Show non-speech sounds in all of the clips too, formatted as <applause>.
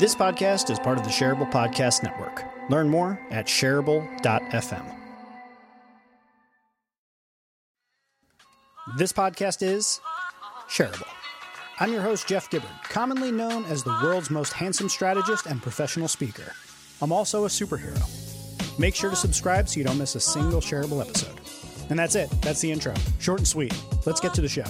This podcast is part of the Shareable Podcast Network. Learn more at shareable.fm. This podcast is Shareable. I'm your host, Jeff Gibbard, commonly known as the world's most handsome strategist and professional speaker. I'm also a superhero. Make sure to subscribe so you don't miss a single shareable episode. And that's it. That's the intro. Short and sweet. Let's get to the show.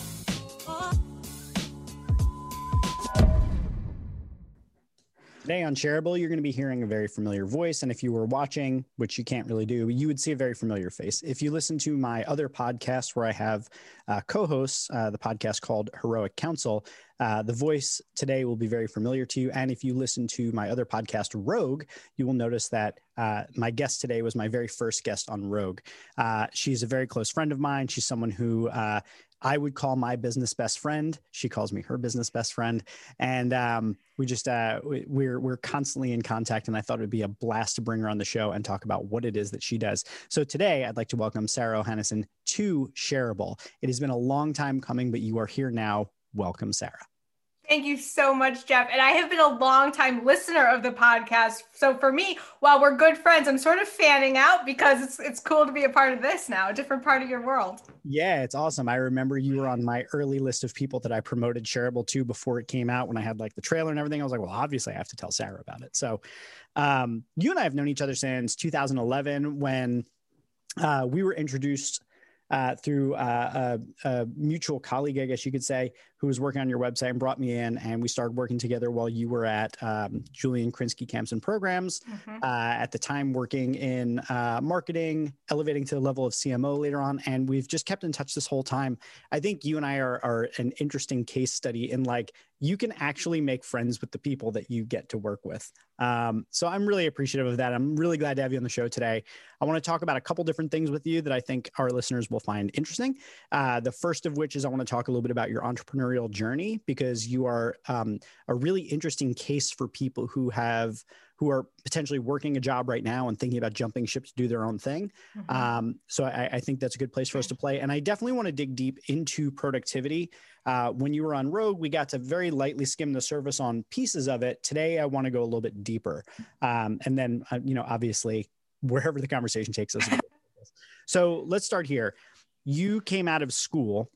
Today on Shareable, you're going to be hearing a very familiar voice. And if you were watching, which you can't really do, you would see a very familiar face. If you listen to my other podcast where I have uh, co hosts, uh, the podcast called Heroic Counsel, uh, the voice today will be very familiar to you. And if you listen to my other podcast, Rogue, you will notice that uh, my guest today was my very first guest on Rogue. Uh, she's a very close friend of mine. She's someone who uh, I would call my business best friend. She calls me her business best friend, and um, we just uh, we're we're constantly in contact. And I thought it would be a blast to bring her on the show and talk about what it is that she does. So today, I'd like to welcome Sarah Ohanesian to Shareable. It has been a long time coming, but you are here now. Welcome, Sarah. Thank you so much, Jeff. And I have been a long time listener of the podcast. So for me, while we're good friends, I'm sort of fanning out because it's it's cool to be a part of this now, a different part of your world. Yeah, it's awesome. I remember you were on my early list of people that I promoted Shareable to before it came out when I had like the trailer and everything. I was like, well, obviously I have to tell Sarah about it. So um, you and I have known each other since 2011 when uh, we were introduced uh, through uh, a, a, mutual colleague, I guess you could say, who was working on your website and brought me in, and we started working together while you were at um, Julian Krinsky Camps and Programs. Mm-hmm. Uh, at the time, working in uh, marketing, elevating to the level of CMO later on, and we've just kept in touch this whole time. I think you and I are, are an interesting case study in like you can actually make friends with the people that you get to work with. Um, so I'm really appreciative of that. I'm really glad to have you on the show today. I want to talk about a couple different things with you that I think our listeners will find interesting. Uh, the first of which is I want to talk a little bit about your entrepreneurial journey because you are um, a really interesting case for people who have who are potentially working a job right now and thinking about jumping ship to do their own thing. Mm-hmm. Um, so I, I, think that's a good place for us to play. And I definitely want to dig deep into productivity. Uh, when you were on Rogue, we got to very lightly skim the surface on pieces of it. Today, I want to go a little bit deeper. Um, and then, uh, you know, obviously, wherever the conversation takes us. <laughs> so let's start here. You came out of school,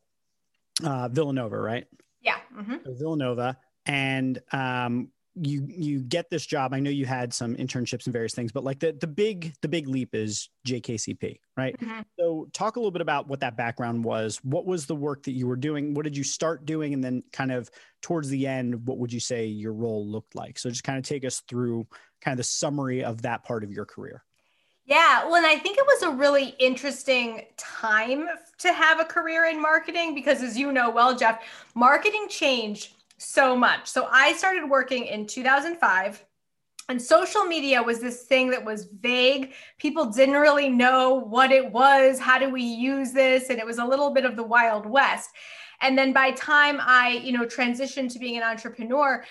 uh, Villanova, right? Yeah. Mm-hmm. Villanova. And um, you you get this job i know you had some internships and various things but like the the big the big leap is jkcp right mm-hmm. so talk a little bit about what that background was what was the work that you were doing what did you start doing and then kind of towards the end what would you say your role looked like so just kind of take us through kind of the summary of that part of your career yeah, well, and I think it was a really interesting time to have a career in marketing because, as you know well, Jeff, marketing changed so much. So I started working in 2005 and social media was this thing that was vague. People didn't really know what it was. How do we use this? And it was a little bit of the wild west. And then by time I, you know, transitioned to being an entrepreneur,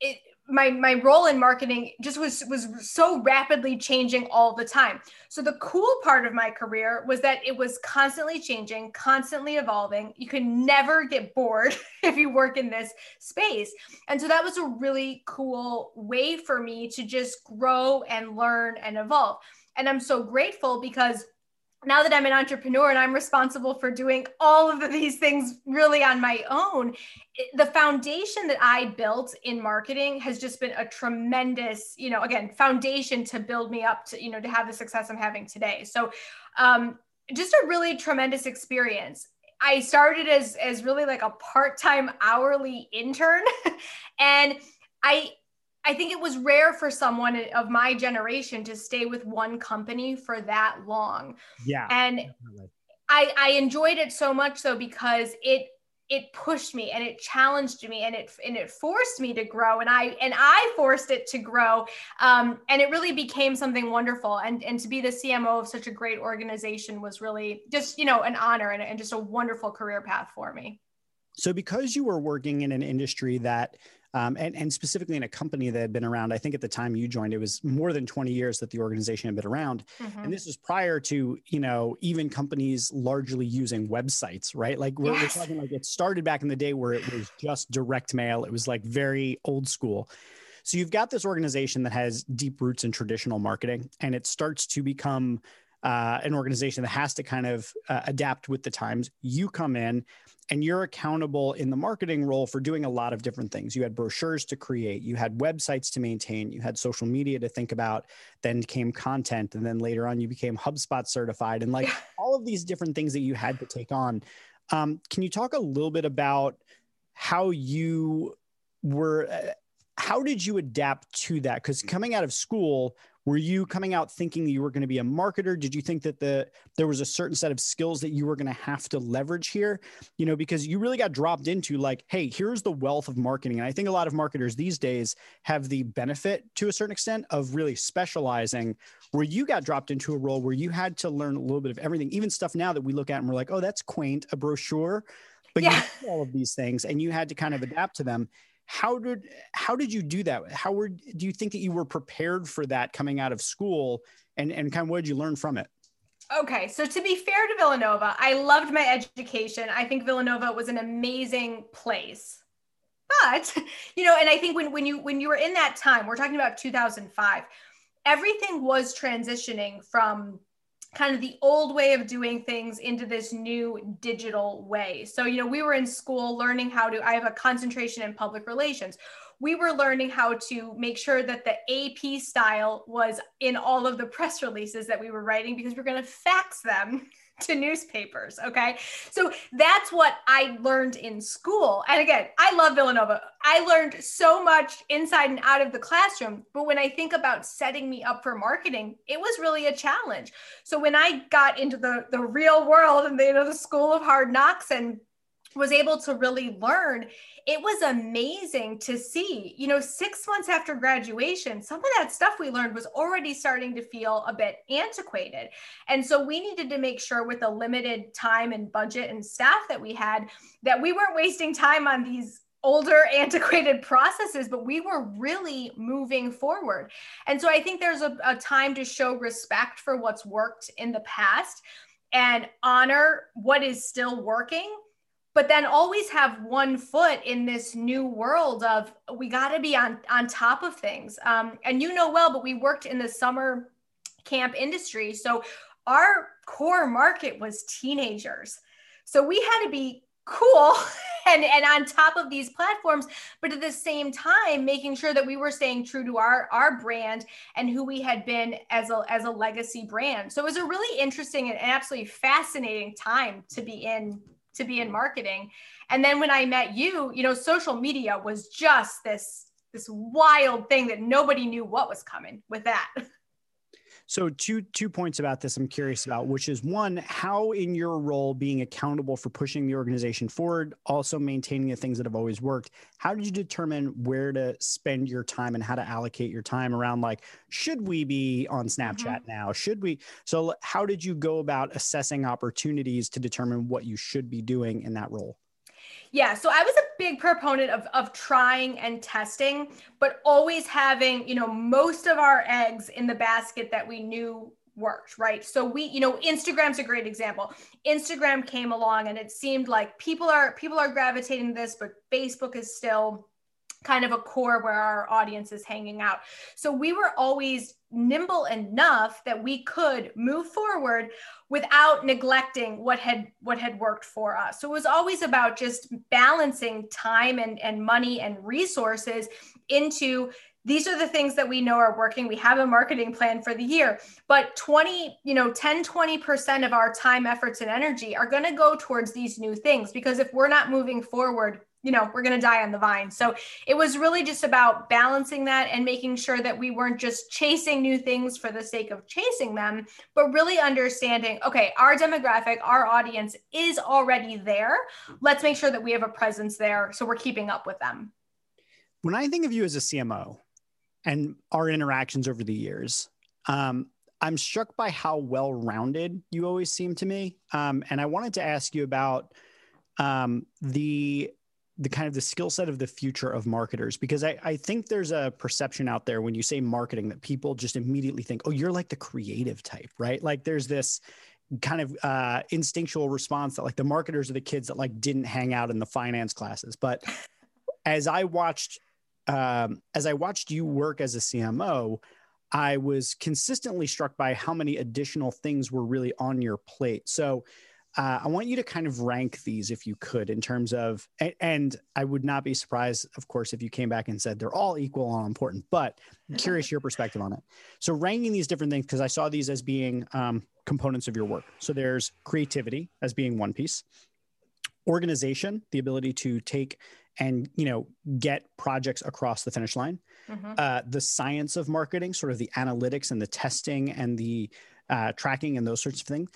it, my my role in marketing just was was so rapidly changing all the time. So the cool part of my career was that it was constantly changing, constantly evolving. You can never get bored <laughs> if you work in this space. And so that was a really cool way for me to just grow and learn and evolve. And I'm so grateful because now that I'm an entrepreneur and I'm responsible for doing all of these things really on my own, the foundation that I built in marketing has just been a tremendous, you know, again, foundation to build me up to, you know, to have the success I'm having today. So, um, just a really tremendous experience. I started as as really like a part-time hourly intern <laughs> and I I think it was rare for someone of my generation to stay with one company for that long. Yeah. And I I enjoyed it so much so because it it pushed me and it challenged me and it and it forced me to grow and I and I forced it to grow um, and it really became something wonderful and and to be the CMO of such a great organization was really just you know an honor and, and just a wonderful career path for me. So because you were working in an industry that um, and, and specifically in a company that had been around. I think at the time you joined, it was more than 20 years that the organization had been around. Mm-hmm. And this was prior to, you know, even companies largely using websites, right? Like we're, yes. we're talking like it started back in the day where it was just direct mail. It was like very old school. So you've got this organization that has deep roots in traditional marketing, and it starts to become uh, an organization that has to kind of uh, adapt with the times. You come in and you're accountable in the marketing role for doing a lot of different things. You had brochures to create, you had websites to maintain, you had social media to think about, then came content, and then later on you became HubSpot certified, and like yeah. all of these different things that you had to take on. Um, can you talk a little bit about how you were? How did you adapt to that? Because coming out of school, were you coming out thinking that you were going to be a marketer? Did you think that the there was a certain set of skills that you were going to have to leverage here? You know because you really got dropped into like hey here's the wealth of marketing. And i think a lot of marketers these days have the benefit to a certain extent of really specializing where you got dropped into a role where you had to learn a little bit of everything. Even stuff now that we look at and we're like oh that's quaint a brochure. But yeah. you all of these things and you had to kind of adapt to them how did how did you do that how were do you think that you were prepared for that coming out of school and and kind of what did you learn from it Okay, so to be fair to Villanova, I loved my education. I think Villanova was an amazing place. But, <laughs> you know, and I think when when you when you were in that time, we're talking about 2005, everything was transitioning from kind of the old way of doing things into this new digital way. So, you know, we were in school learning how to, I have a concentration in public relations. We were learning how to make sure that the AP style was in all of the press releases that we were writing because we we're going to fax them <laughs> to newspapers. Okay. So that's what I learned in school. And again, I love Villanova. I learned so much inside and out of the classroom. But when I think about setting me up for marketing, it was really a challenge. So when I got into the, the real world and the, you know, the school of hard knocks and was able to really learn it was amazing to see. You know six months after graduation some of that stuff we learned was already starting to feel a bit antiquated. And so we needed to make sure with the limited time and budget and staff that we had that we weren't wasting time on these older <laughs> antiquated processes but we were really moving forward. And so i think there's a, a time to show respect for what's worked in the past and honor what is still working but then always have one foot in this new world of we got to be on on top of things. Um, and you know well but we worked in the summer camp industry so our core market was teenagers. So we had to be cool <laughs> and and on top of these platforms but at the same time making sure that we were staying true to our our brand and who we had been as a as a legacy brand. So it was a really interesting and absolutely fascinating time to be in to be in marketing. And then when I met you, you know, social media was just this this wild thing that nobody knew what was coming with that. <laughs> So two two points about this I'm curious about, which is one, how in your role being accountable for pushing the organization forward, also maintaining the things that have always worked, how did you determine where to spend your time and how to allocate your time around like should we be on Snapchat mm-hmm. now? Should we? So how did you go about assessing opportunities to determine what you should be doing in that role? Yeah, so I was a big proponent of of trying and testing, but always having, you know, most of our eggs in the basket that we knew worked, right? So we, you know, Instagram's a great example. Instagram came along and it seemed like people are people are gravitating this, but Facebook is still kind of a core where our audience is hanging out. So we were always nimble enough that we could move forward without neglecting what had what had worked for us. So it was always about just balancing time and, and money and resources into these are the things that we know are working we have a marketing plan for the year but 20 you know 10 20% of our time efforts and energy are going to go towards these new things because if we're not moving forward you know, we're going to die on the vine. So it was really just about balancing that and making sure that we weren't just chasing new things for the sake of chasing them, but really understanding, okay, our demographic, our audience is already there. Let's make sure that we have a presence there so we're keeping up with them. When I think of you as a CMO and our interactions over the years, um, I'm struck by how well rounded you always seem to me. Um, and I wanted to ask you about um, the the kind of the skill set of the future of marketers because I, I think there's a perception out there when you say marketing that people just immediately think oh you're like the creative type right like there's this kind of uh, instinctual response that like the marketers are the kids that like didn't hang out in the finance classes but as i watched um, as I watched you work as a CMO, I was consistently struck by how many additional things were really on your plate. So uh, I want you to kind of rank these if you could in terms of, and I would not be surprised, of course, if you came back and said they're all equal and important, but I'm <laughs> curious your perspective on it. So ranking these different things, because I saw these as being um, components of your work. So there's creativity as being one piece, organization, the ability to take and you know get projects across the finish line mm-hmm. uh, the science of marketing sort of the analytics and the testing and the uh, tracking and those sorts of things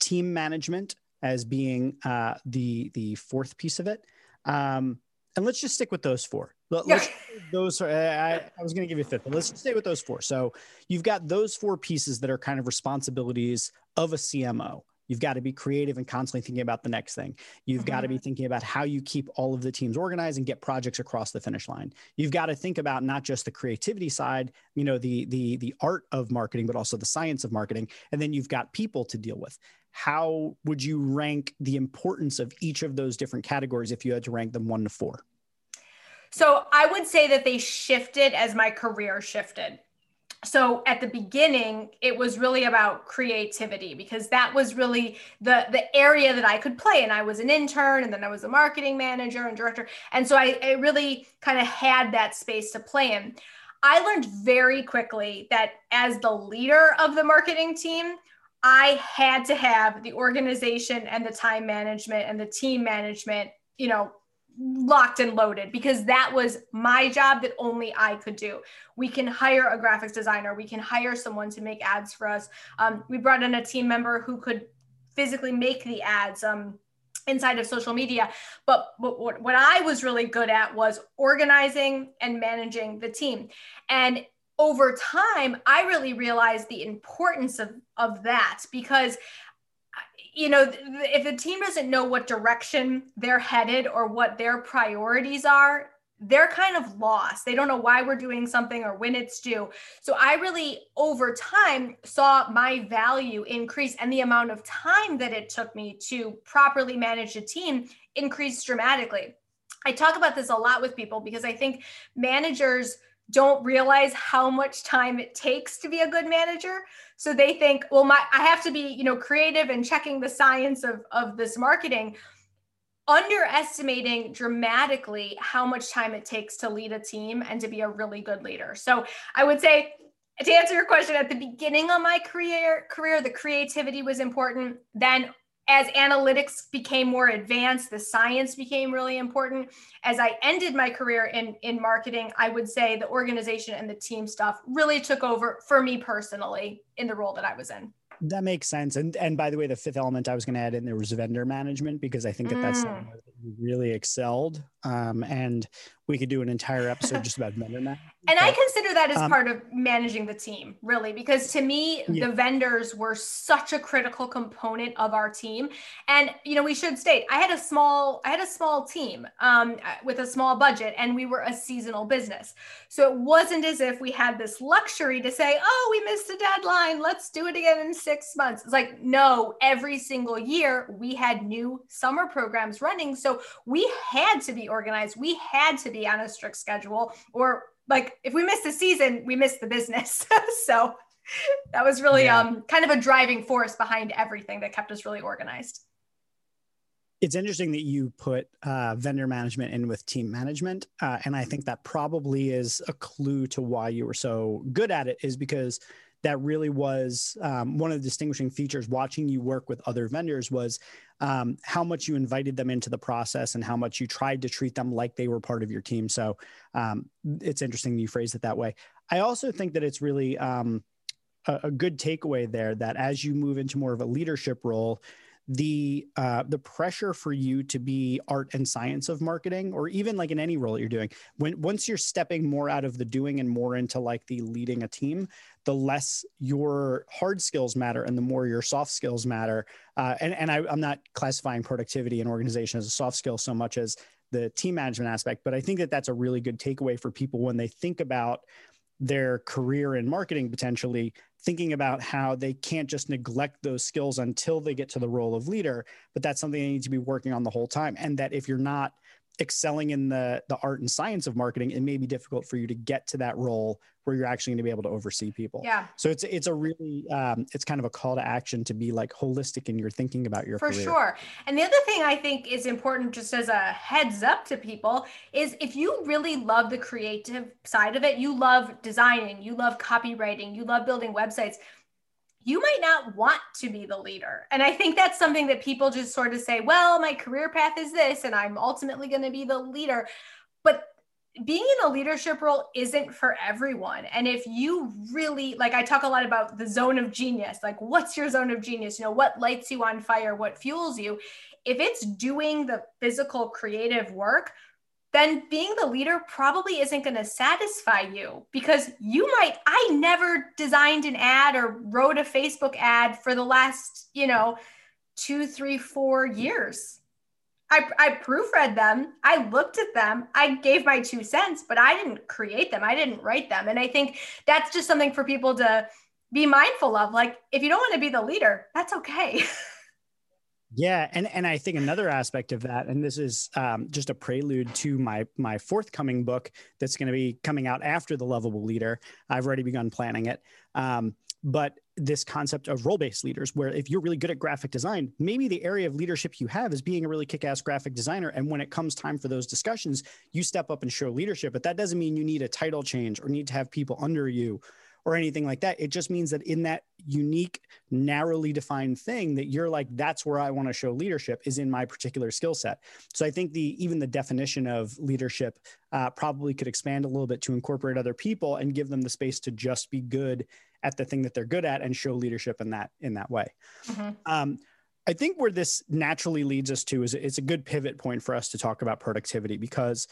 team management as being uh, the the fourth piece of it um, and let's just stick with those four let's, those are, I, I was going to give you a fifth but let's stay with those four so you've got those four pieces that are kind of responsibilities of a cmo You've got to be creative and constantly thinking about the next thing. You've mm-hmm. got to be thinking about how you keep all of the teams organized and get projects across the finish line. You've got to think about not just the creativity side, you know, the the the art of marketing, but also the science of marketing. And then you've got people to deal with. How would you rank the importance of each of those different categories if you had to rank them one to four? So I would say that they shifted as my career shifted. So at the beginning it was really about creativity because that was really the the area that i could play. And i was an intern and then i was a marketing manager and director. And so i, I really kind of had that space to play in. I learned very quickly that as the leader of the marketing team i had to have the organization and the time management and the team management you know locked and loaded because that was my job that only I could do. We can hire a graphics designer, we can hire someone to make ads for us. Um, we brought in a team member who could physically make the ads. Um, inside of social media but, but what, what i was really good at was organizing and managing the team and over time i really realized the importance of, of that because you know, if the team doesn't know what direction they're headed or what their priorities are, they're kind of lost. They don't know why we're doing something or when it's due. So I really, over time, saw my value increase and the amount of time that it took me to properly manage a team increase dramatically. I talk about this a lot with people because I think managers don't realize how much time it takes to be a good manager. So they think well my i have to be you know creative and checking the science of of this marketing underestimating dramatically how much time it takes to lead a team and to be a really good leader. So i would say to answer your question at the beginning of my career career the creativity was important. Then as analytics became more advanced, the science became really important. As I ended my career in, in marketing, I would say the organization and the team stuff really took over for me personally in the role that I was in. That makes sense. And and by the way, the fifth element I was going to add in there was vendor management because I think that that's mm. something that you really excelled. Um, and we could do an entire episode just about vendor management. <laughs> And I consider that as um, part of managing the team, really, because to me, yeah. the vendors were such a critical component of our team. And you know, we should state, I had a small, I had a small team um, with a small budget, and we were a seasonal business. So it wasn't as if we had this luxury to say, "Oh, we missed a deadline. Let's do it again in six months." It's like, no, every single year we had new summer programs running, so we had to be organized. We had to be on a strict schedule or like if we miss the season, we miss the business. <laughs> so that was really yeah. um, kind of a driving force behind everything that kept us really organized. It's interesting that you put uh, vendor management in with team management. Uh, and I think that probably is a clue to why you were so good at it, is because that really was um, one of the distinguishing features watching you work with other vendors was um, how much you invited them into the process and how much you tried to treat them like they were part of your team. So um, it's interesting you phrase it that way. I also think that it's really um, a, a good takeaway there that as you move into more of a leadership role, the uh, the pressure for you to be art and science of marketing or even like in any role that you're doing when once you're stepping more out of the doing and more into like the leading a team the less your hard skills matter and the more your soft skills matter. Uh, and, and I, i'm not classifying productivity and organization as a soft skill so much as the team management aspect but i think that that's a really good takeaway for people when they think about their career in marketing potentially thinking about how they can't just neglect those skills until they get to the role of leader but that's something they need to be working on the whole time. And that if you're not excelling in the the art and science of marketing, it may be difficult for you to get to that role where you're actually going to be able to oversee people. Yeah. So it's it's a really um, it's kind of a call to action to be like holistic in your thinking about your for career. sure. And the other thing I think is important, just as a heads up to people, is if you really love the creative side of it, you love designing, you love copywriting, you love building websites. You might not want to be the leader. And I think that's something that people just sort of say, well, my career path is this, and I'm ultimately going to be the leader. But being in a leadership role isn't for everyone. And if you really like, I talk a lot about the zone of genius like, what's your zone of genius? You know, what lights you on fire? What fuels you? If it's doing the physical creative work, then being the leader probably isn't going to satisfy you because you might i never designed an ad or wrote a facebook ad for the last you know two three four years I, I proofread them. I looked at them. I gave my two cents, but I didn't create them. I didn't write them. And I think that's just something for people to be mindful of. Like, if you don't want to be the leader, that's okay. <laughs> Yeah, and and I think another aspect of that, and this is um, just a prelude to my my forthcoming book that's going to be coming out after the Lovable Leader. I've already begun planning it. Um, but this concept of role based leaders, where if you're really good at graphic design, maybe the area of leadership you have is being a really kick ass graphic designer. And when it comes time for those discussions, you step up and show leadership. But that doesn't mean you need a title change or need to have people under you or anything like that. It just means that in that unique, narrowly defined thing that you're like, that's where I want to show leadership is in my particular skill set. So I think the even the definition of leadership uh, probably could expand a little bit to incorporate other people and give them the space to just be good at the thing that they're good at and show leadership in that in that way. Mm-hmm. Um, I think where this naturally leads us to is it's a good pivot point for us to talk about productivity because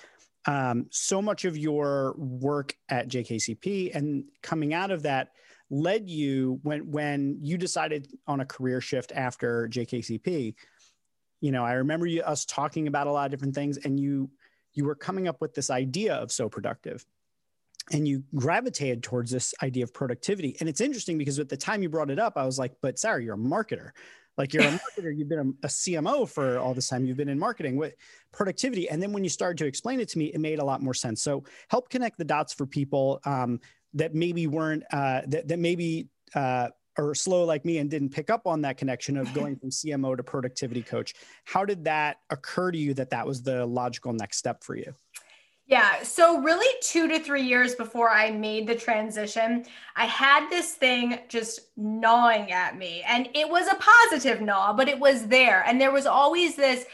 um, so much of your work at JKCP and coming out of that led you when when you decided on a career shift after JKCP. You know, I remember you, us talking about a lot of different things, and you you were coming up with this idea of so productive and you gravitated towards this idea of productivity. And it's interesting because at the time you brought it up, I was like, but Sarah, you're a marketer. Like you're a <laughs> marketer, you've been a, a, CMO for all this time, you've been in marketing with productivity. And then when you started to explain it to me, it made a lot more sense. So help connect the dots for people um, that maybe weren't, uh, that, that maybe, uh, are slow like me and didn't pick up on that connection of going from CMO to productivity coach. How did that occur to you that that was the logical next step for you? Yeah. So, really, two to three years before I made the transition, I had this thing just gnawing at me. And it was a positive gnaw, but it was there. And there was always this,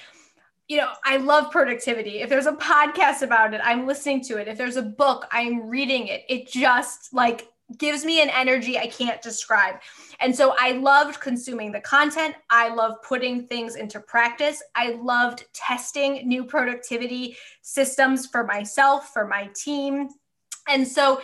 you know, I love productivity. If there's a podcast about it, I'm listening to it. If there's a book, I'm reading it. It just like gives me an energy I can't describe. And so I loved consuming the content. I love putting things into practice. I loved testing new productivity systems for myself, for my team. And so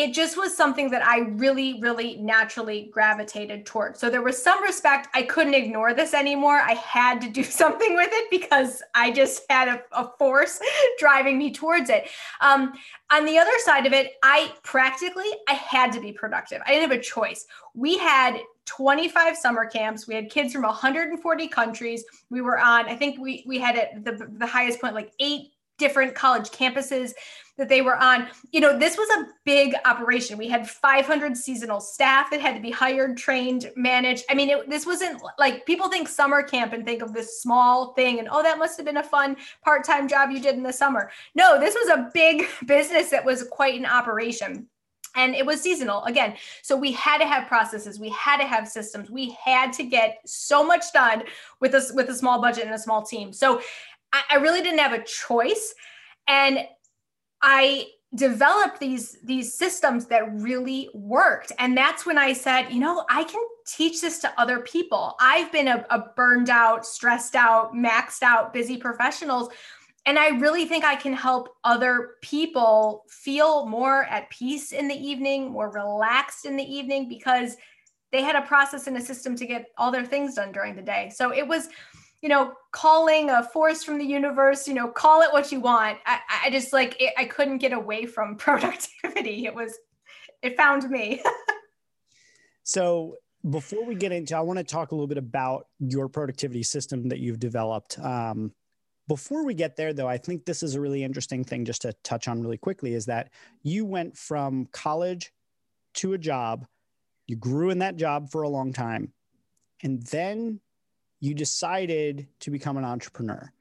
it just was something that I really, really naturally gravitated towards. So there was some respect. I couldn't ignore this anymore. I had to do <laughs> something with it because I just had a, a force <laughs> driving me towards it. Um, on the other side of it, I practically I had to be productive. I didn't have a choice. We had 25 summer camps. We had kids from 140 countries. We were on, I think we we had at the, the highest point like eight different college campuses that they were on. You know, this was a big operation. We had 500 seasonal staff that had to be hired, trained, managed. I mean, it, this wasn't like people think summer camp and think of this small thing and oh, that must have been a fun part time job you did in the summer. No, this was a big <laughs> business that was quite an operation and it was seasonal again so we had to have processes we had to have systems we had to get so much done with us with a small budget and a small team so I, I really didn't have a choice. And I developed these these systems that really worked. And that's when i said you know i can teach this to other people. I've been a, a, burned out stressed out maxed out busy professionals. And i really think i can help other people feel more at peace in the evening more relaxed in the evening because they had a process and a system to get all their things done during the day. So it was you know, calling a force from the universe, you know, call it what you want. I, I just like, it, I couldn't get away from <laughs> productivity. It was, it found me. <laughs> so before we get into, I want to talk a little bit about your productivity system that you've developed. Um, before we get there though i think this is a really interesting thing just to touch on really quickly is that you went from college to a job you grew in that job for a long time and then you decided to become an entrepreneur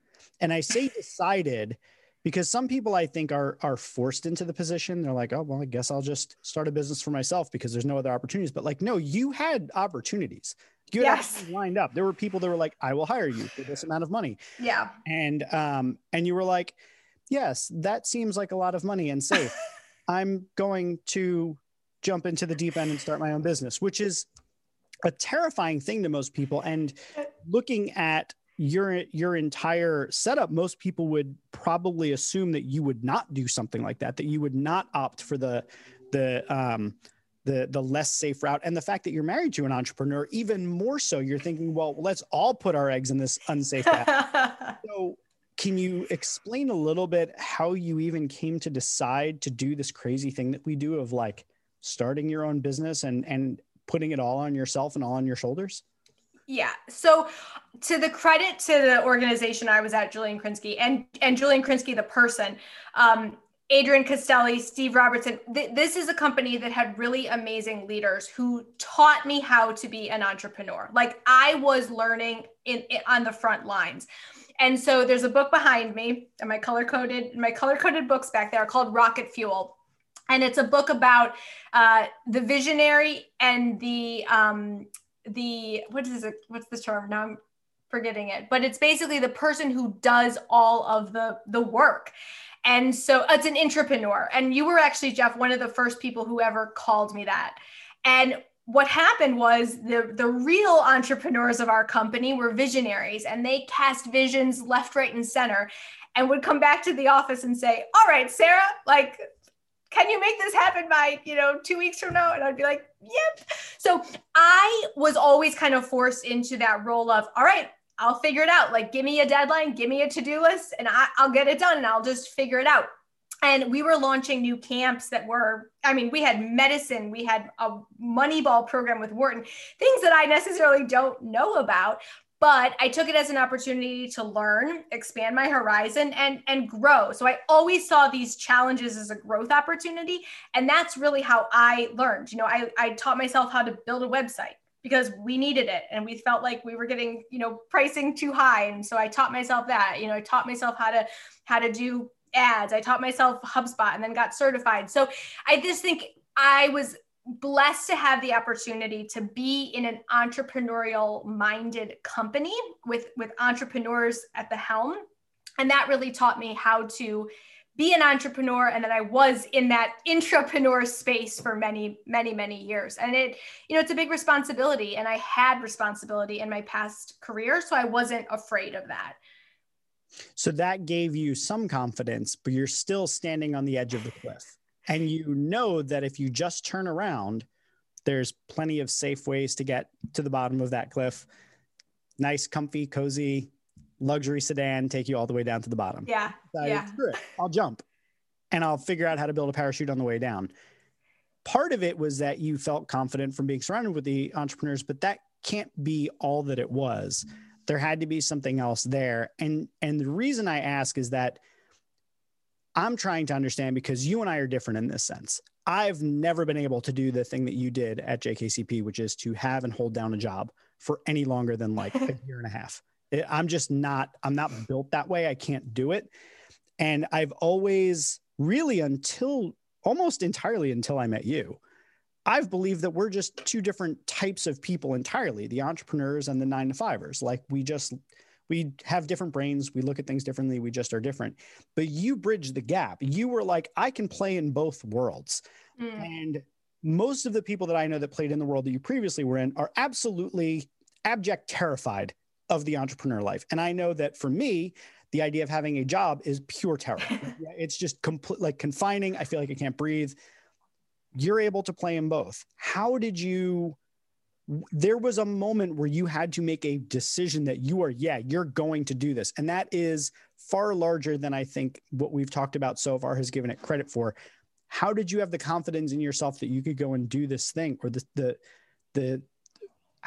and i say <laughs> decided because some people I think are are forced into the position. They're like, oh well, I guess I'll just start a business for myself because there's no other opportunities. But like, no, you had opportunities. You had Yes. lined up. There were people that were like, I will hire you for this amount of money. Yeah. And um, and you were like, Yes, that seems like a lot of money and safe. <laughs> I'm going to jump into the deep end and start my own business, which is a terrifying thing to most people. And looking at your your entire setup, most people would probably assume that you would not do something like that, that you would not opt for the the um the the less safe route. And the fact that you're married to an entrepreneur, even more so, you're thinking, well, let's all put our eggs in this unsafe <laughs> basket. So, can you explain a little bit how you even came to decide to do this crazy thing that we do of like starting your own business and and putting it all on yourself and all on your shoulders? Yeah. So, to the credit to the organization I was at, Julian Krinsky, and and Julian Krinsky, the person, um, Adrian Costelli, Steve Robertson. Th- this is a company that had really amazing leaders who taught me how to be an entrepreneur. Like I was learning in, in on the front lines. And so there's a book behind me, and my color coded my color coded books back there called Rocket Fuel and it's a book about uh, the visionary and the um, the what is it? What's the term? Now I'm forgetting it, but it's basically the person who does all of the the work. And so uh, it's an entrepreneur. And you were actually Jeff, one of the first people who ever called me that. And what happened was the the real entrepreneurs of our company were visionaries and they cast visions left right and center and would come back to the office and say all right sarah like can you make this happen by you know two weeks from now? And i'd be like yep. So i was always kind of forced into that role of all right i'll figure it out. Like give me a deadline give me a to-do list and I, i'll get it done and i'll just figure it out. And we were launching new camps that were i mean we had medicine we had a moneyball program with wharton things that i necessarily don't know about but i took it as an opportunity to learn expand my horizon and and grow so i always saw these challenges as a growth opportunity and that's really how i learned you know i, I taught myself how to build a website because we needed it and we felt like we were getting you know pricing too high and so i taught myself that you know i taught myself how to how to do ads. I taught myself HubSpot and then got certified. So I just think I was blessed to have the opportunity to be in an entrepreneurial minded company with with entrepreneurs at the helm. And that really taught me how to be an entrepreneur and then i was in that intrapreneur space for many many many years. And it you know it's a big responsibility and i had responsibility in my past career so i wasn't afraid of that. So that gave you some confidence, but you're still standing on the edge of the cliff. And you know that if you just turn around, there's plenty of safe ways to get to the bottom of that cliff. Nice, comfy, cozy, luxury sedan take you all the way down to the bottom. yeah decided, Yeah. it, I'll jump and I'll figure out how to build a parachute on the way down. Part of it was that you felt confident from being surrounded with the entrepreneurs, but that can't be all that it was. There had to be something else there. And and the reason I ask is that I'm trying to understand because you and I are different in this sense. I've never been able to do the thing that you did at JKCP, which is to have and hold down a job for any longer than like a <laughs> year and a half. It- I'm just not, I'm not built that way. I can't do it. And I've always really until almost entirely until I met you, I've believed that we're just two different types of people entirely the entrepreneurs and the nine to fivers. Like we just, we have different brains. We look at things differently. We just are different. But you bridge the gap. You were like, I can play in both worlds. Mm. And most of the people that I know that played in the world that you previously were in are absolutely abject terrified of the entrepreneur life. And I know that for me, the idea of having a job is pure terror. <laughs> it's just complete like confining. I feel like I can't breathe. You're able to play in both. How did you? There was a moment where you had to make a decision that you are, yeah, you're going to do this. And that is far larger than I think what we've talked about so far has given it credit for how did you have the confidence in yourself that you could go and do this thing or the the the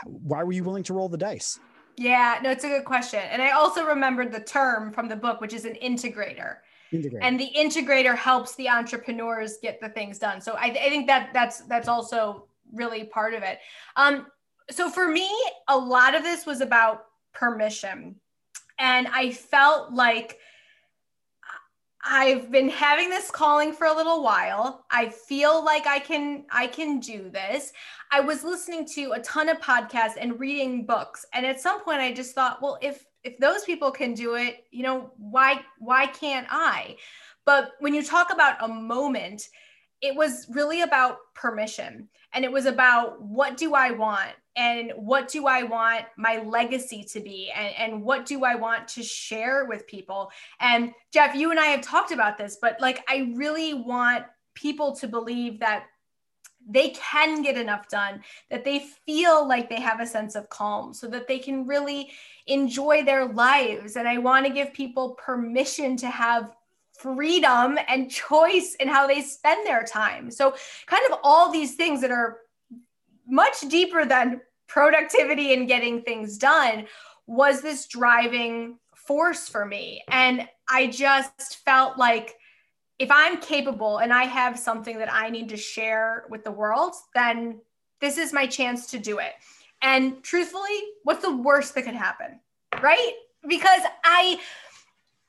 why were you willing to roll the dice Yeah, no, it's a good question. And I also remembered the term from the book, which is an integrator. Integrator. And the integrator helps the entrepreneurs get the things done. So I, I think that that's that's also really part of it. Um, so for me, a lot of this was about permission. And I felt like I've been having this calling for a little while. I feel like I can I can do this. I was listening to a ton of podcasts and reading books and at some point I just thought, well, if if those people can do it, you know, why why can't I? But when you talk about a moment, it was really about permission and it was about what do I want and what do I want my legacy to be and, and what do I want to share with people. And Jeff, you and I have talked about this, but like I really want people to believe that they can get enough done, that they feel like they have a sense of calm so that they can really enjoy their lives. And I want to give people permission to have freedom and choice in how they spend their time. So, kind of all these things that are much deeper than productivity and getting things done was this driving force for me. And I just felt like if I'm capable and I have something that I need to share with the world, then this is my chance to do it. And truthfully, what's the worst that could happen? Right? Because I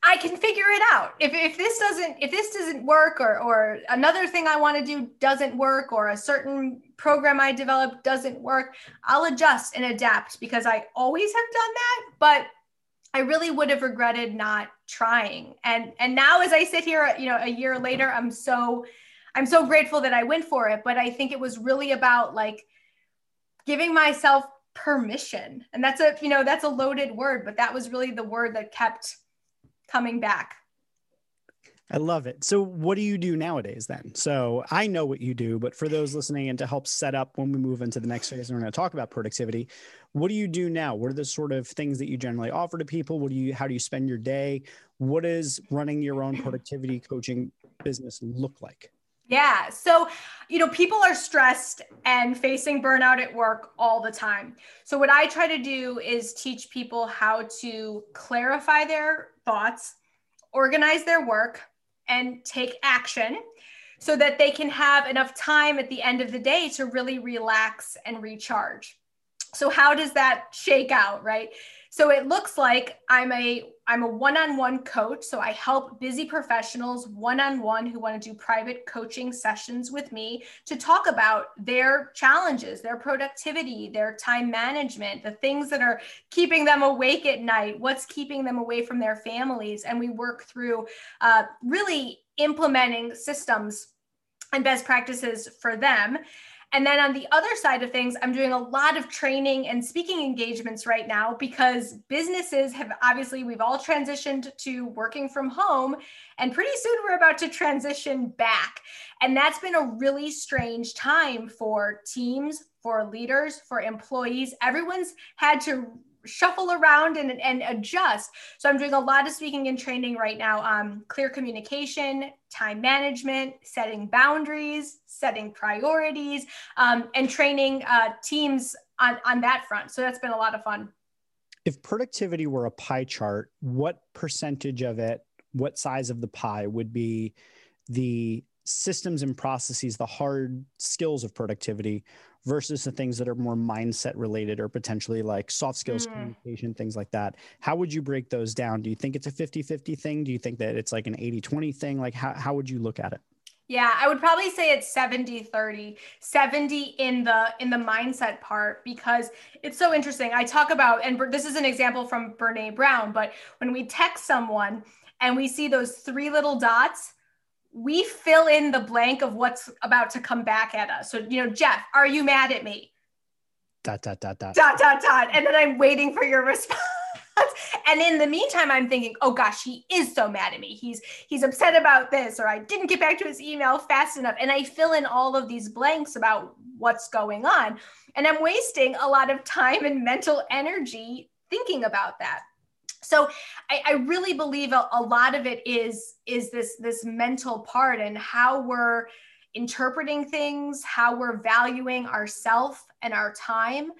I can figure it out. If, if this doesn't if this doesn't work or or another thing I want to do doesn't work or a certain program I developed doesn't work, I'll adjust and adapt because I always have done that, but I really would have regretted not trying. And and now as I sit here, you know, a year later, I'm so I'm so grateful that I went for it, but I think it was really about like giving myself permission. And that's a, you know, that's a loaded word, but that was really the word that kept coming back. I love it. So, what do you do nowadays then? So, I know what you do, but for those listening and to help set up when we move into the next phase, and we're going to talk about productivity. What do you do now? What are the sort of things that you generally offer to people? What do you, how do you spend your day? What does running your own productivity coaching business look like? Yeah. So, you know, people are stressed and facing burnout at work all the time. So, what I try to do is teach people how to clarify their thoughts, organize their work, and take action so that they can have enough time at the end of the day to really relax and recharge. So, how does that shake out, right? So it looks like I'm a I'm a one-on-one coach. So I help busy professionals one-on-one who want to do private coaching sessions with me to talk about their challenges, their productivity, their time management, the things that are keeping them awake at night, what's keeping them away from their families, and we work through uh, really implementing systems and best practices for them. And then on the other side of things, I'm doing a lot of training and speaking engagements right now because businesses have obviously, we've all transitioned to working from home, and pretty soon we're about to transition back. And that's been a really strange time for teams, for leaders, for employees. Everyone's had to shuffle around and, and adjust. So I'm doing a lot of speaking and training right now on clear communication, time management, setting boundaries, setting priorities, um, and training uh, teams on, on that front. So that's been a lot of fun. If productivity were a pie chart, what percentage of it, what size of the pie would be the systems and processes, the hard skills of productivity versus the things that are more mindset related or potentially like soft skills, mm. communication, things like that. How would you break those down? Do you think it's a 50 50 thing? Do you think that it's like an 80 20 thing? Like, how, how would you look at it? Yeah, I would probably say it's 70 30. 70 in the in the mindset part because it's so interesting. I talk about and this is an example from Brené Brown, but when we text someone and we see those three little dots, we fill in the blank of what's about to come back at us. So, you know, Jeff, are you mad at me? Dot, dot, dot, dot. Dot, dot, dot. And then I'm waiting for your <laughs> response. and in the meantime, I'm thinking, oh gosh, he is so mad at me. He's he's upset about this, or I didn't get back to his email fast enough. And I fill in all of these blanks about what's going on. And I'm wasting a lot of time and mental energy thinking about that so I, I, really believe a, a, lot of it is is this this mental part and how we're interpreting things how we're valuing ourself and our time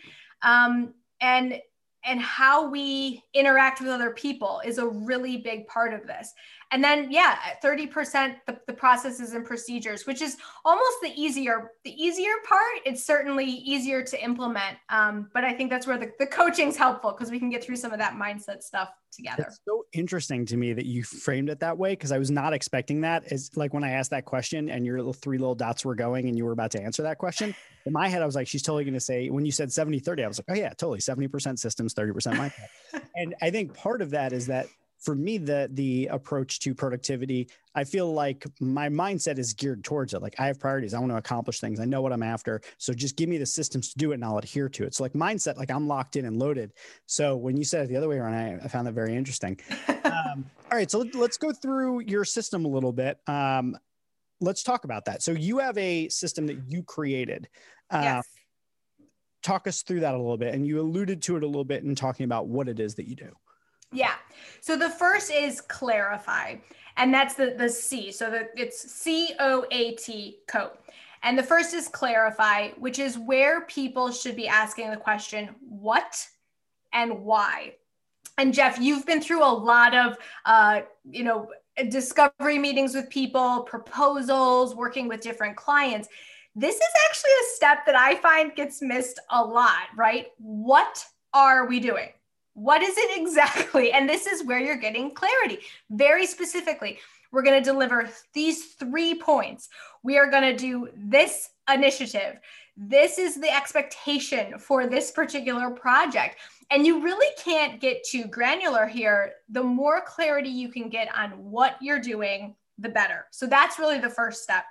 um, and and how we interact with other people is a really big part of this. And then, yeah, 30% the, the processes and procedures, which is almost the easier, the easier part. It's certainly easier to implement. Um, but I think that's where the, the coaching's helpful because we can get through some of that mindset stuff together. It's so interesting to me that you framed it that way because I was not expecting that. Is like when I asked that question and your little three little dots were going and you were about to answer that question. In my head, I was like, she's totally going to say, when you said 70 30, I was like, oh, yeah, totally 70% systems, 30% mindset. <laughs> and I think part of that is that for me the the approach to productivity i feel like my mindset is geared towards it. Like i have priorities. I want to accomplish things. I know what i'm after. So just give me the systems to do it and i'll adhere to it. So like mindset like i'm locked in and loaded. So when you said it the other way around i, I found that very interesting. <laughs> Um, all right. So let's go through your system a little bit. Um, let's talk about that. So you have a system that you created. Uh, yes. talk us through that a little bit. And you alluded to it a little bit in talking about what it is that you do yeah. So the first is clarify, and that's the the C. So the, it's C O A T coat. And the first is clarify, which is where people should be asking the question, what and why. And Jeff, you've been through a lot of, uh, you know, discovery meetings with people, proposals, working with different clients. This is actually a step that I find gets missed a lot, right? What are we doing? What is it <laughs> exactly? And this is where you're getting clarity very specifically. We're going to deliver these three points. We are going to do this initiative. This is the expectation for this particular project. And you really can't get too granular here. The more clarity you can get on what you're doing, the better. So that's really the first step.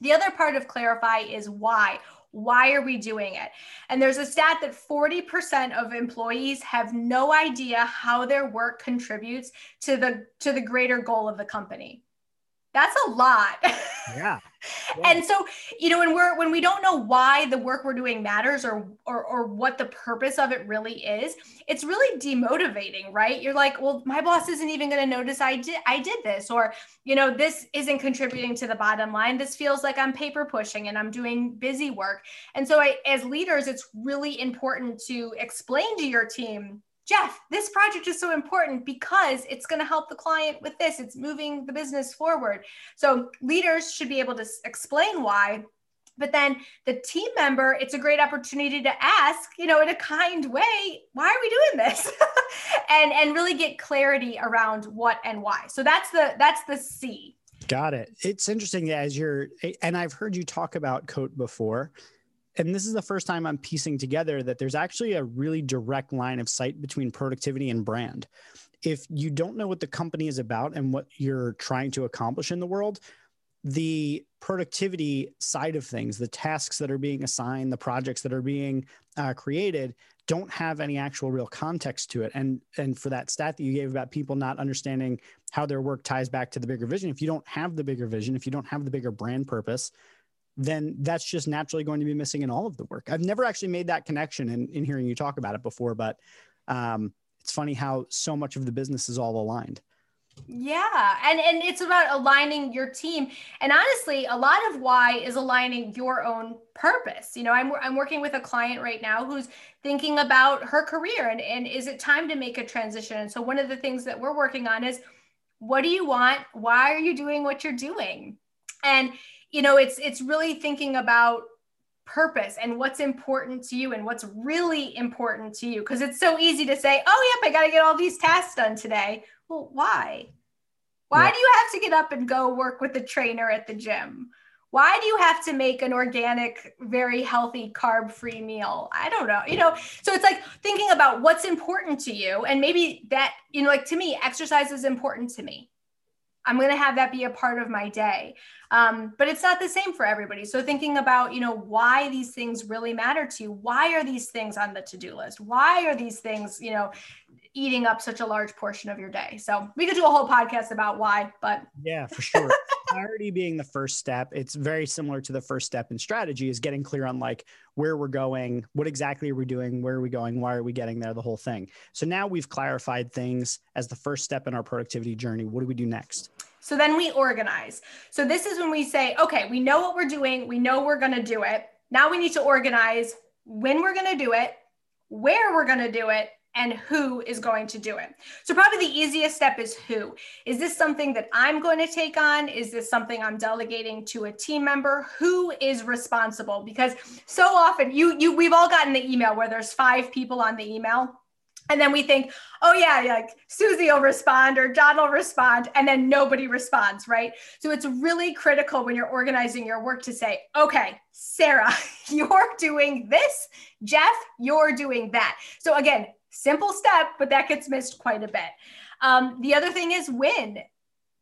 The other part of clarify is why. Why are we doing it? And there's a stat that 40% of employees have no idea how their work contributes to the to the greater goal of the company. That's a lot. Yeah. <laughs> and so, you know, when we're when we don't know why the work we're doing matters or, or or what the purpose of it really is, it's really demotivating, right? You're like, well, my boss isn't even going to notice I did I did this or, you know, this isn't contributing to the bottom line. This feels like I'm paper pushing and I'm doing busy work. And so I, as leaders, it's really important to explain to your team Jeff, this project is so important because it's going to help the client with this. It's moving the business forward. So leaders should be able to explain why. But then the team member, it's a great opportunity to ask, you know, in a kind way, why are we doing this? <laughs> and and really get clarity around what and why. So that's the that's the C. Got it. It's interesting as you're and I've heard you talk about coat before and this is the first time I'm piecing together that there's actually a really direct line of sight between productivity and brand. If you don't know what the company is about and what you're trying to accomplish in the world, the productivity side of things, the tasks that are being assigned, the projects that are being uh, created, don't have any actual real context to it. And and for that stat that you gave about people not understanding how their work ties back to the bigger vision, if you don't have the bigger vision, if you don't have the bigger brand purpose, then that's just naturally going to be missing in all of the work. I've never actually made that connection in, in hearing you talk about it before, but um, it's funny how so much of the business is all aligned. Yeah, and and it's about aligning your team. And honestly, a lot of why is aligning your own purpose. You know, I'm I'm working with a client right now who's thinking about her career and and is it time to make a transition? And so one of the things that we're working on is what do you want? Why are you doing what you're doing? And you know it's it's really thinking about purpose and what's important to you and what's really important to you. Because it's so easy to say oh yep i got to get all these tasks done today. Well why? Why yeah. do you have to get up and go work with the trainer at the gym? Why do you have to make an organic very healthy carb free meal? I don't know you know? So it's like thinking about what's important to you and maybe that you know like to me exercise is important to me I'm going to have that be a part of my day. Um, but it's not the same for everybody. So thinking about, you know, why these things really matter to you. Why are these things on the to-do list? Why are these things, you know, eating up such a large portion of your day? So we could do a whole podcast about why, but yeah, for sure. Clarity being the first step. It's very similar to the first step in strategy is getting clear on like where we're going, what exactly are we doing, where are we going, why are we getting there, the whole thing. So now we've clarified things as the first step in our productivity journey. What do we do next? So then we organize. So this is when we say, okay, we know what we're doing, we know we're going to do it. Now we need to organize when we're going to do it, where we're going to do it, and who is going to do it. So, probably the easiest step is who. Is this something that I'm going to take on? Is this something I'm delegating to a team member? Who is responsible? Because so often you you we've all gotten the email where there's five people on the email and then we think, oh yeah, like Susie will respond or John will respond, and then nobody responds, right? So it's really critical when you're organizing your work to say, okay, Sarah, <laughs> you're doing this, Jeff, you're doing that. So again, simple step, but that gets missed quite a bit. Um, the other thing is when.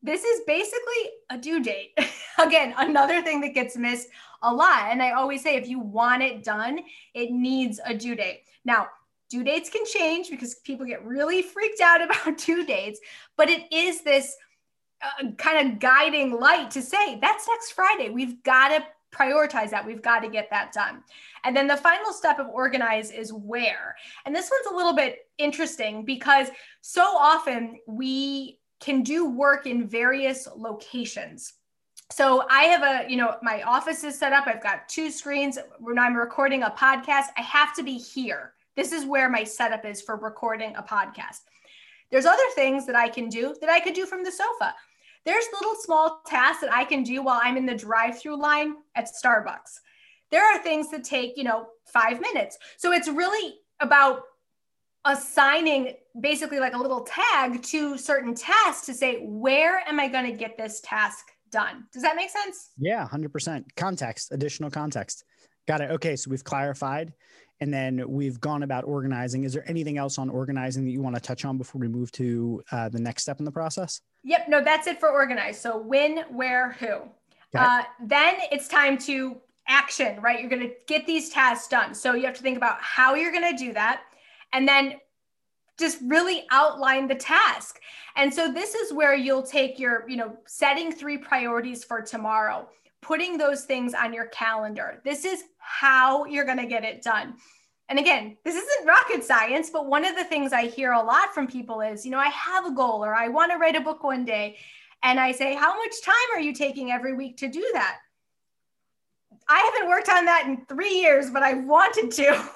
This is basically a due date. <laughs> again, another thing that gets missed a lot. And I always say, if you want it done, it needs a due date. Now, due dates can change because people get really freaked out <laughs> about due dates, but it is this uh, kind of guiding light to say that's next Friday. We've got to prioritize that. We've got to get that done. And then the final step of organize is where. And this one's a little bit interesting because so often we can do work in various locations. So I have a, you know, my office is set up. I've got two screens. When I'm recording a podcast, I have to be here. This is where my setup is for recording a podcast. There's other things that I can do that I could do from the sofa. There's little small tasks that I can do while I'm in the drive-through line at Starbucks. There are things that take, you know, 5 minutes. So it's really about assigning basically like a little tag to certain tasks to say where am I going to get this task done? Does that make sense? Yeah, 100%. Context, additional context. Got it. Okay, so we've clarified and then we've gone about organizing. Is there anything else on organizing that you want to touch on before we move to uh, the next step in the process? Yep. No, that's it for organize. So when, where, who. Uh, then it's time to action, right? You're going to get these tasks done. So you have to think about how you're going to do that. And then just really outline the task. And so this is where you'll take your, you know, setting three priorities for tomorrow putting those things on your calendar. This is how you're going to get it done. And again, this isn't rocket science, but one of the things I hear a lot from people is, you know, I have a goal or I want to write a book one day. And I say, how much time are you taking every week to do that? I haven't worked on that in three years, but I wanted to.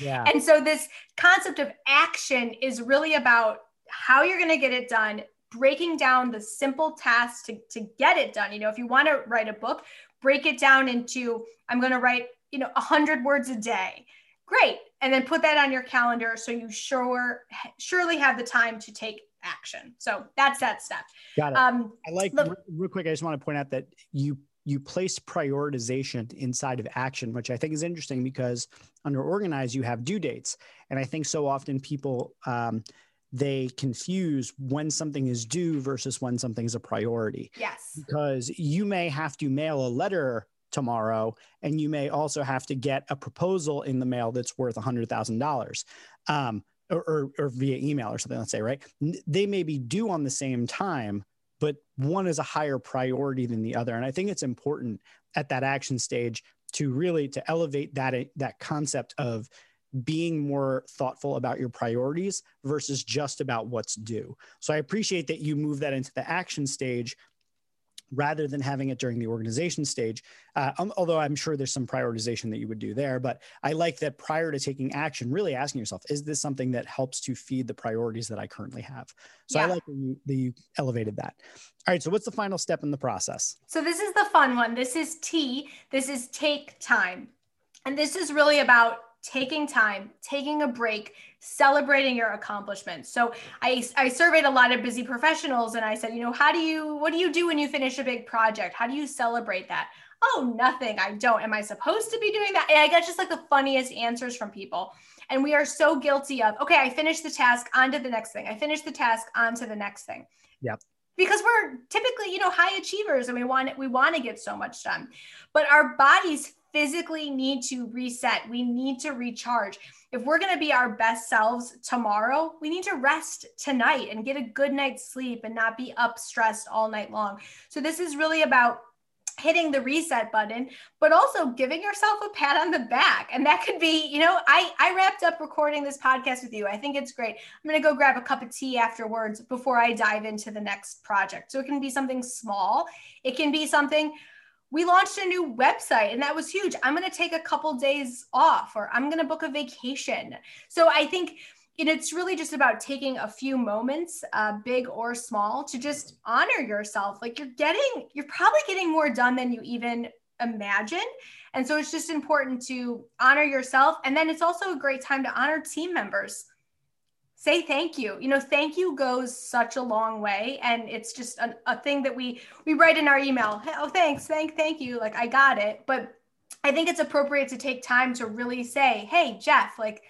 Yeah. <laughs> and so this concept of action is really about how you're going to get it done, breaking down the simple tasks to, to get it done. You know, if you want to write a book, break it down into I'm going to write, you know, 100 words a day. Great. And then put that on your calendar so you sure surely have the time to take action. So that's that step. Got it. Um, I like the, real quick. I just want to point out that you you place prioritization inside of action, which I think is interesting because under organize you have due dates, and I think so often people um, they confuse when something is due versus when something is a priority. Yes. Because you may have to mail a letter tomorrow and you may also have to get a proposal in the mail that's worth $100,000. Um, or, or, or, via email or something, let's say, right? They may be due on the same time, but one is a higher priority than the other. And I think it's important at that action stage to really to elevate that that concept of being more thoughtful about your priorities versus just about what's due. So I appreciate that you move that into the action stage rather than having it during the organization stage. Uh, um, although I'm sure there's some prioritization that you would do there, but I like that prior to taking action, really asking yourself, is this something that helps to feed the priorities that I currently have? So yeah. I like that you, that you elevated that. All right. So what's the final step in the process? So this is the fun one. This is T. This is take time. And this is really about taking time, taking a break, celebrating your accomplishments. So I, I surveyed a lot of busy professionals and I said, you know, how do you, what do you do when you finish a big project? How do you celebrate that? Oh, nothing. I don't. Am I supposed to be doing that? And I got just like the funniest answers from people. And we are so guilty of, okay, I finished the task, on to the next thing. I finished the task, on to the next thing. Yep because we're typically you know high achievers and we want we want to get so much done but our bodies physically need to reset. We need to recharge. If we're going to be our best selves tomorrow, we need to rest tonight and get a good night's sleep and not be up stressed all night long. So, this is really about hitting the reset button but also giving yourself a pat on the back and that could be you know i i wrapped up recording this podcast with you i think it's great i'm going to go grab a cup of tea afterwards before i dive into the next project so it can be something small it can be something we launched a new website and that was huge. I'm going to take a couple days off or I'm going to book a vacation. So I think and it's really just about taking a few moments, uh, big or small, to just honor yourself. Like you're getting, you're probably getting more done than you even imagine. And so it's just important to honor yourself. And then it's also a great time to honor team members. Say thank you. You know, thank you goes such a long way. And it's just a, a thing that we we write in our email. Hey, oh, thanks, thank, thank you. Like I got it. But I think it's appropriate to take time to really say, hey, Jeff, like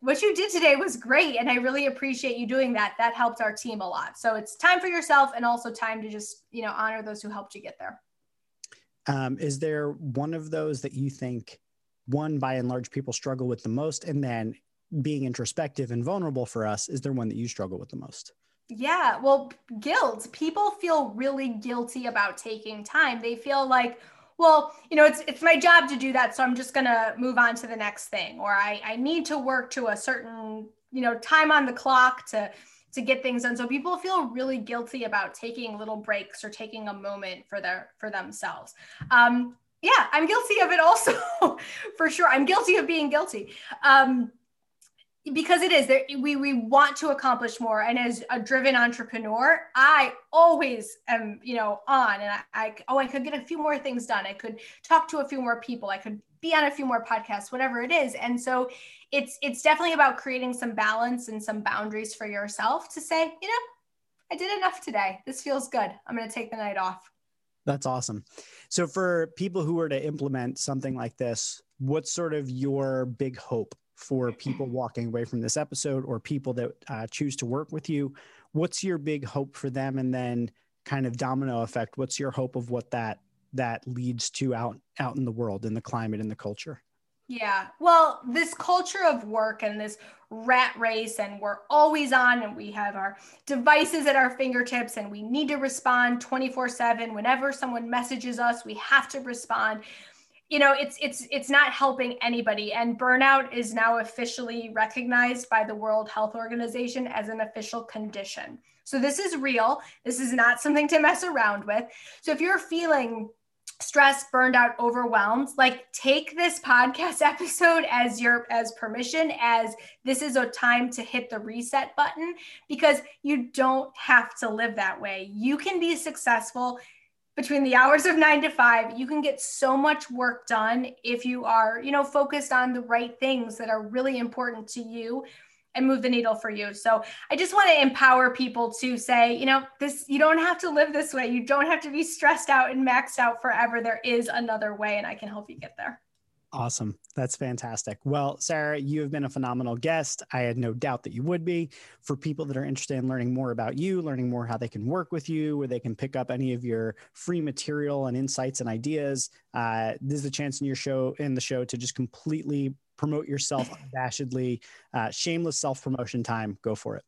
what you did today was great. And I really appreciate you doing that. That helped our team a lot. So it's time for yourself and also time to just, you know, honor those who helped you get there. Um, is there one of those that you think one by and large people struggle with the most? And then being introspective and vulnerable for us, is there one that you struggle with the most? Yeah, well, guilt. People feel really guilty about taking time. They feel like, well, you know, it's it's my job to do that, so I'm just gonna move on to the next thing, or I I need to work to a certain you know time on the clock to to get things done. So people feel really guilty about taking little breaks or taking a moment for their for themselves. Um, yeah, I'm guilty of it also, <laughs> for sure. I'm guilty of being guilty. Um, because it is there we we want to accomplish more. And as a driven entrepreneur i always am you know on. And I, I oh i could get a few more things done. I could talk to a few more people. I could be on a few more podcasts whatever it is. And so it's it's definitely about creating some balance and some boundaries for yourself to say you know i did enough today. This feels good. I'm going to take the night off. That's awesome. So for people who were to implement something like this what's sort of your big hope for people walking away from this episode or people that uh, choose to work with you. What's your big hope for them? And then kind of domino effect what's your hope of what that that leads to out out in the world in the climate and the culture? Yeah. Well this culture of work and this rat race and we're always on and we have our devices at our fingertips and we need to respond 24 7 whenever someone messages us we have to respond you know it's it's it's not helping anybody. And burnout is now officially recognized by the world health organization as an official condition. So this is real. This is not something to mess around with. So if you're feeling stressed burned out overwhelmed like take this podcast <laughs> episode as your as permission as this is a time to hit the reset button because you don't have to live that way. You can be successful between the hours of nine to five you can get so much work done if you are you know focused on the right things that are really important to you and move the needle for you. So i just want to empower people to say you know this you don't have to live this way. You don't have to be stressed out and maxed out forever. There is another way and i can help you get there Awesome. That's fantastic. Well, Sarah, you have been a phenomenal guest. I had no doubt that you would be. For people that are interested in learning more about you, learning more how they can work with you, where they can pick up any of your free material and insights and ideas, uh, this is a chance in your show, in the show, to just completely promote yourself unabashedly. Uh, shameless self promotion time. Go for it.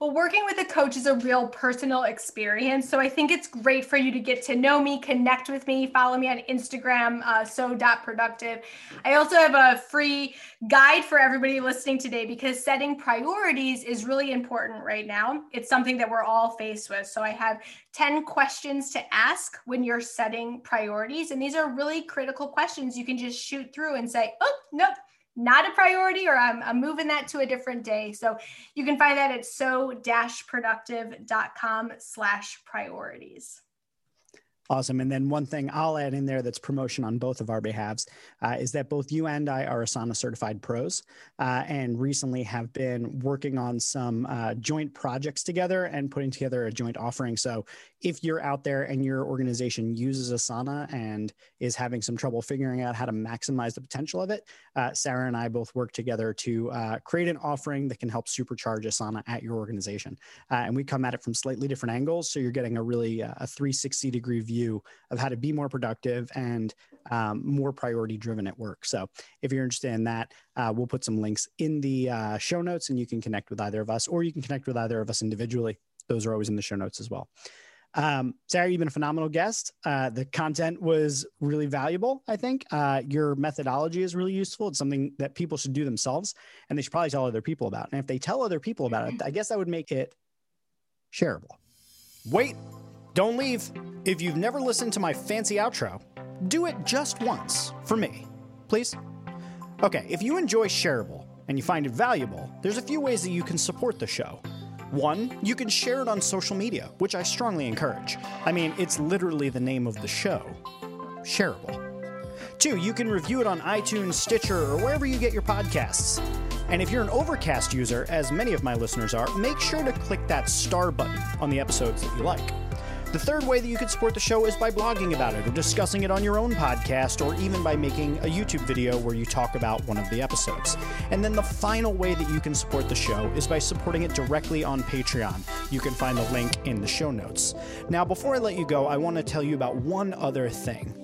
Well, working with a coach is a real personal experience. So I think it's great for you to get to know me, connect with me, follow me on Instagram, uh, so.productive. I also have a free guide for everybody listening today because setting priorities is really important right now. It's something that we're all faced with. So I have 10 questions to ask when you're setting priorities. And these are really critical questions you can just shoot through and say, oh, nope not a priority or I'm, I'm moving that to a different day. So you can find that at so-productive.com slash priorities. Awesome. And then one thing I'll add in there that's promotion on both of our behalves uh, is that both you and I are Asana certified pros uh, and recently have been working on some uh, joint projects together and putting together a joint offering. So if you're out there and your organization uses Asana and is having some trouble figuring out how to maximize the potential of it, uh, Sarah and I both work together to uh, create an offering that can help supercharge Asana at your organization. Uh, and we come at it from slightly different angles. So you're getting a really a 360 degree view view of how to be more productive and um, more priority driven at work. So if you're interested in that, uh, we'll put some links in the uh, show notes and you can connect with either of us or you can connect with either of us individually. Those are always in the show notes as well. Um, Sarah, you've been a phenomenal guest. Uh, the content was really valuable, I think. Uh, your methodology is really useful. It's something that people should do themselves and they should probably tell other people about. And if they tell other people about it, I guess that would make it shareable. Wait, don't leave. If you've never listened to my fancy outro, do it just once for me, please. Okay, if you enjoy Shareable, and you find it valuable, there's a few ways that you can support the show. One, you can share it on social media, which I strongly encourage. I mean, it's literally the name of the show shareable. Two, you can review it on iTunes, Stitcher, or wherever you get your podcasts. And if you're an Overcast user, as many of my listeners are, make sure to click that star button on the episodes that you like. The third way that you can support the show is by blogging about it or discussing it on your own podcast or even by making a YouTube video where you talk about one of the episodes. And then the final way that you can support the show is by supporting it directly on Patreon. You can find the link in the show notes. Now, before I let you go, I want to tell you about one other thing.